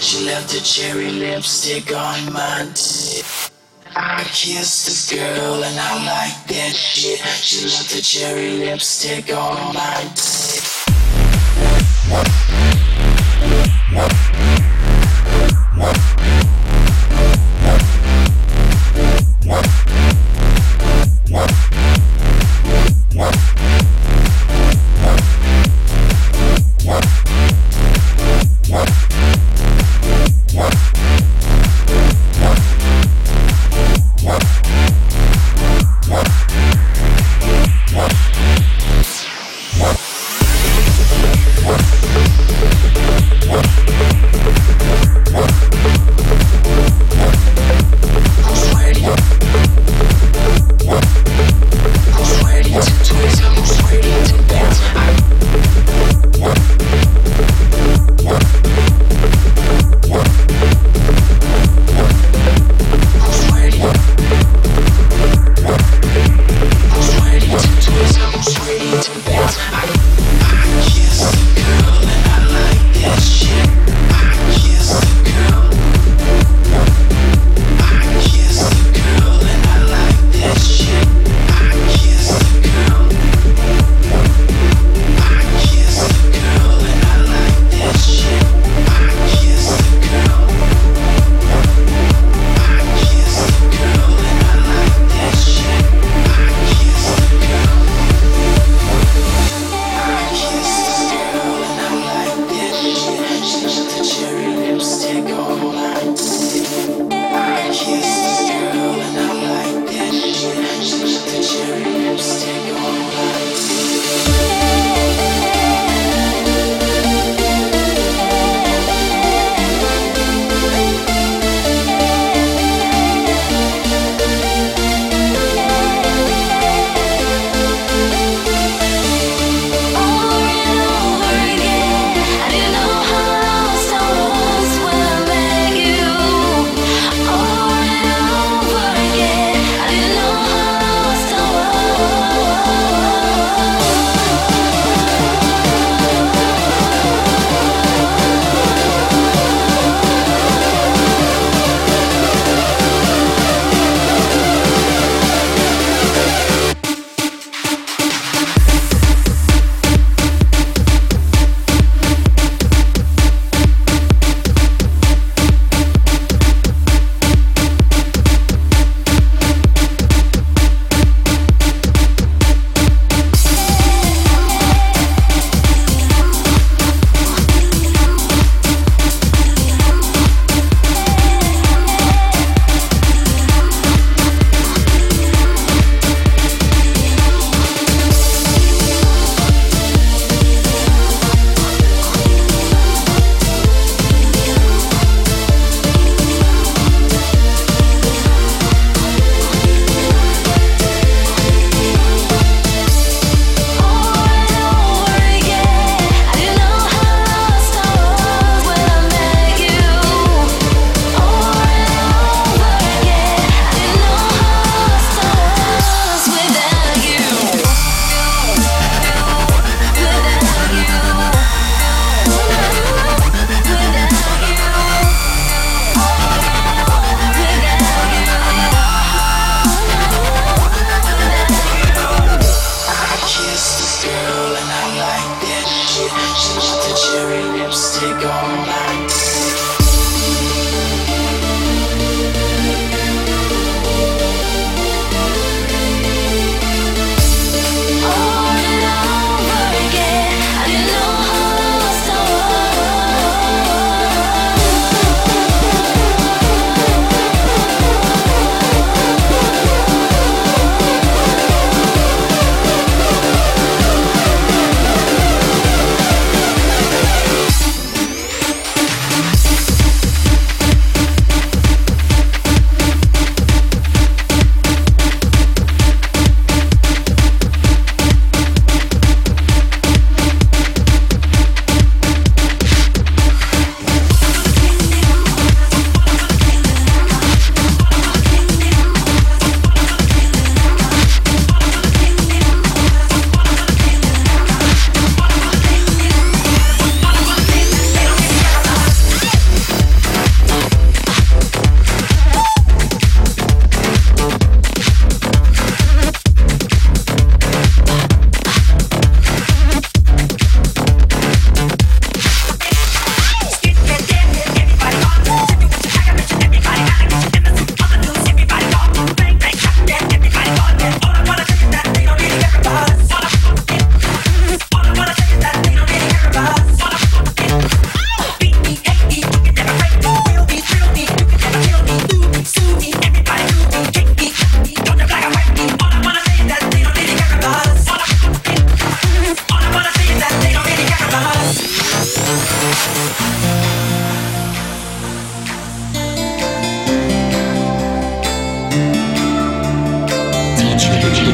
She left a cherry lipstick on my tip. I kissed this girl and I like that shit. She left a cherry lipstick on my tip.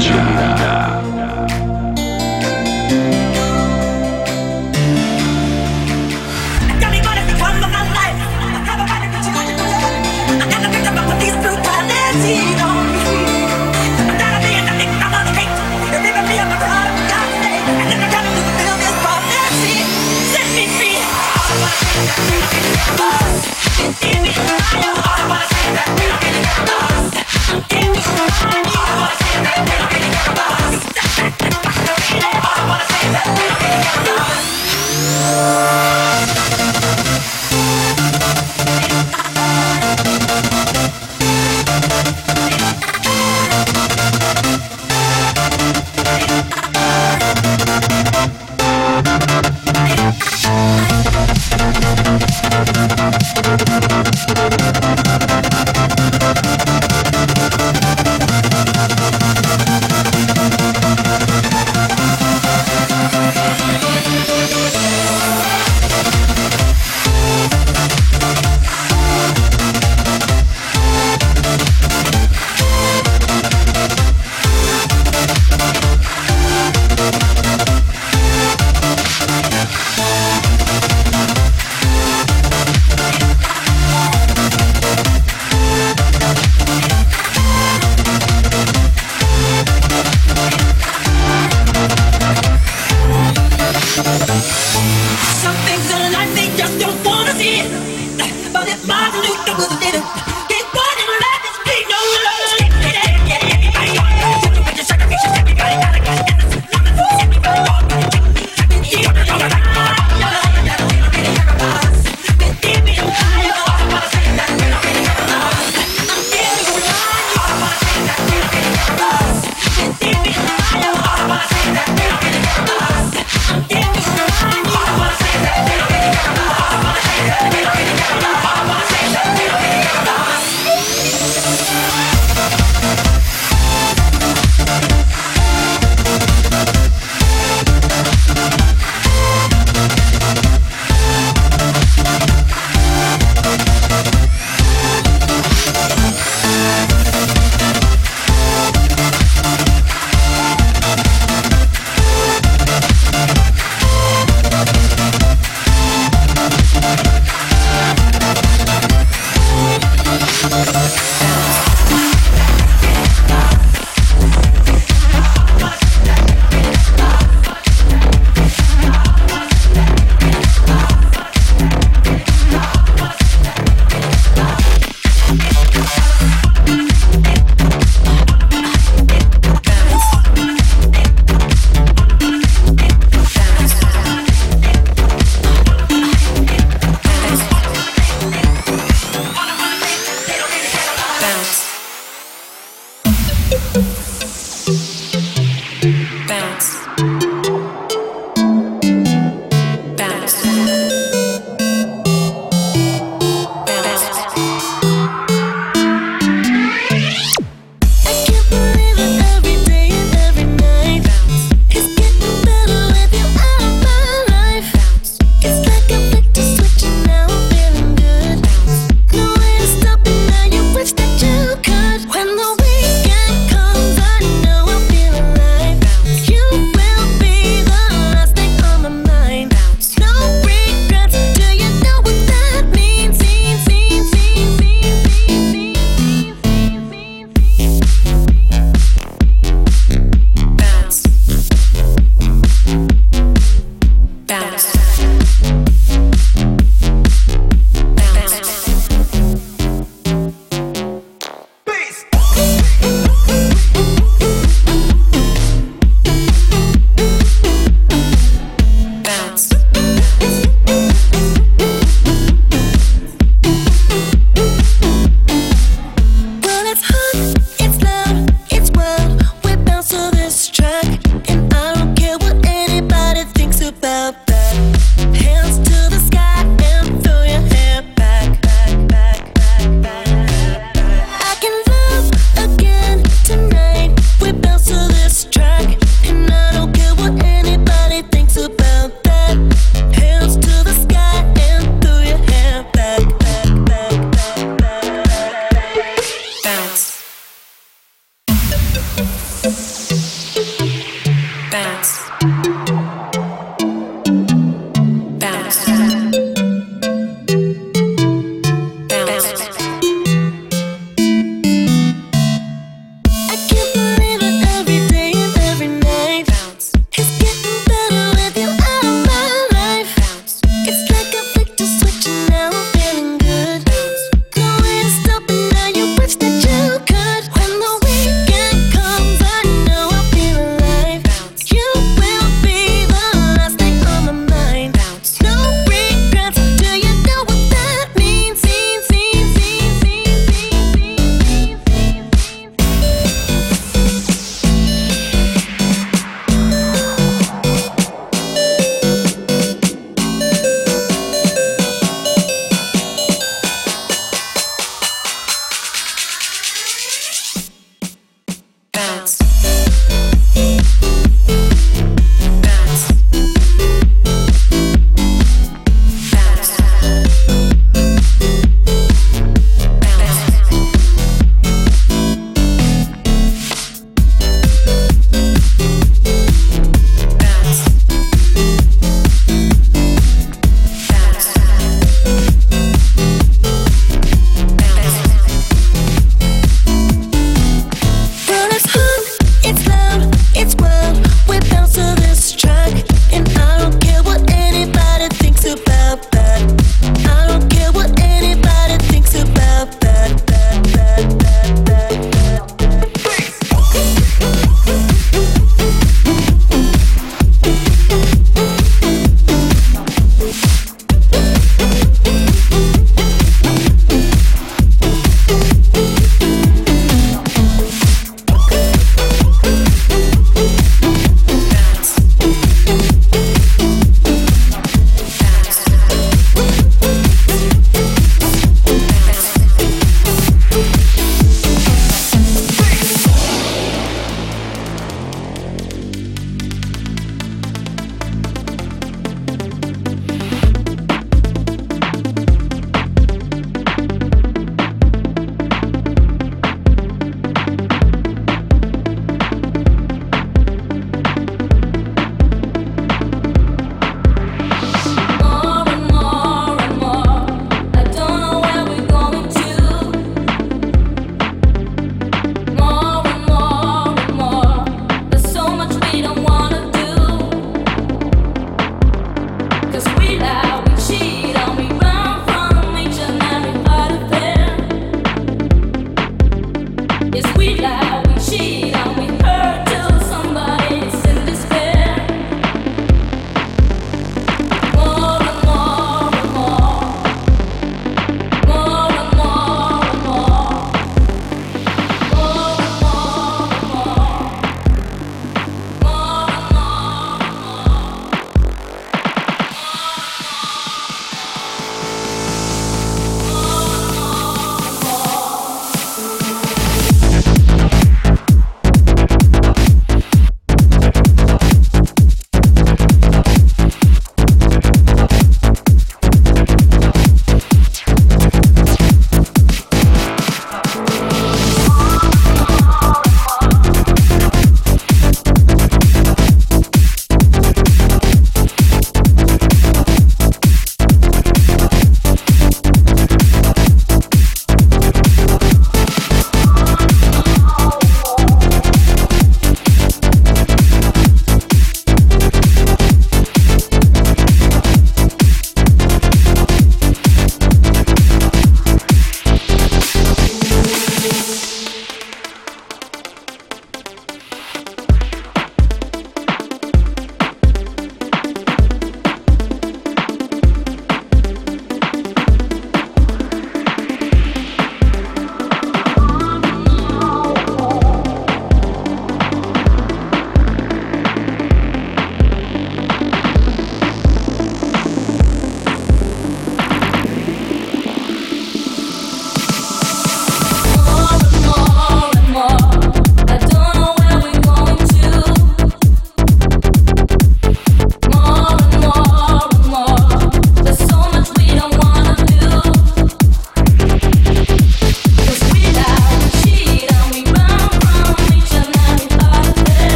Stop.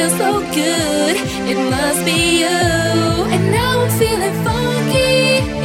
feels so good. It must be you. And now I'm feeling funky.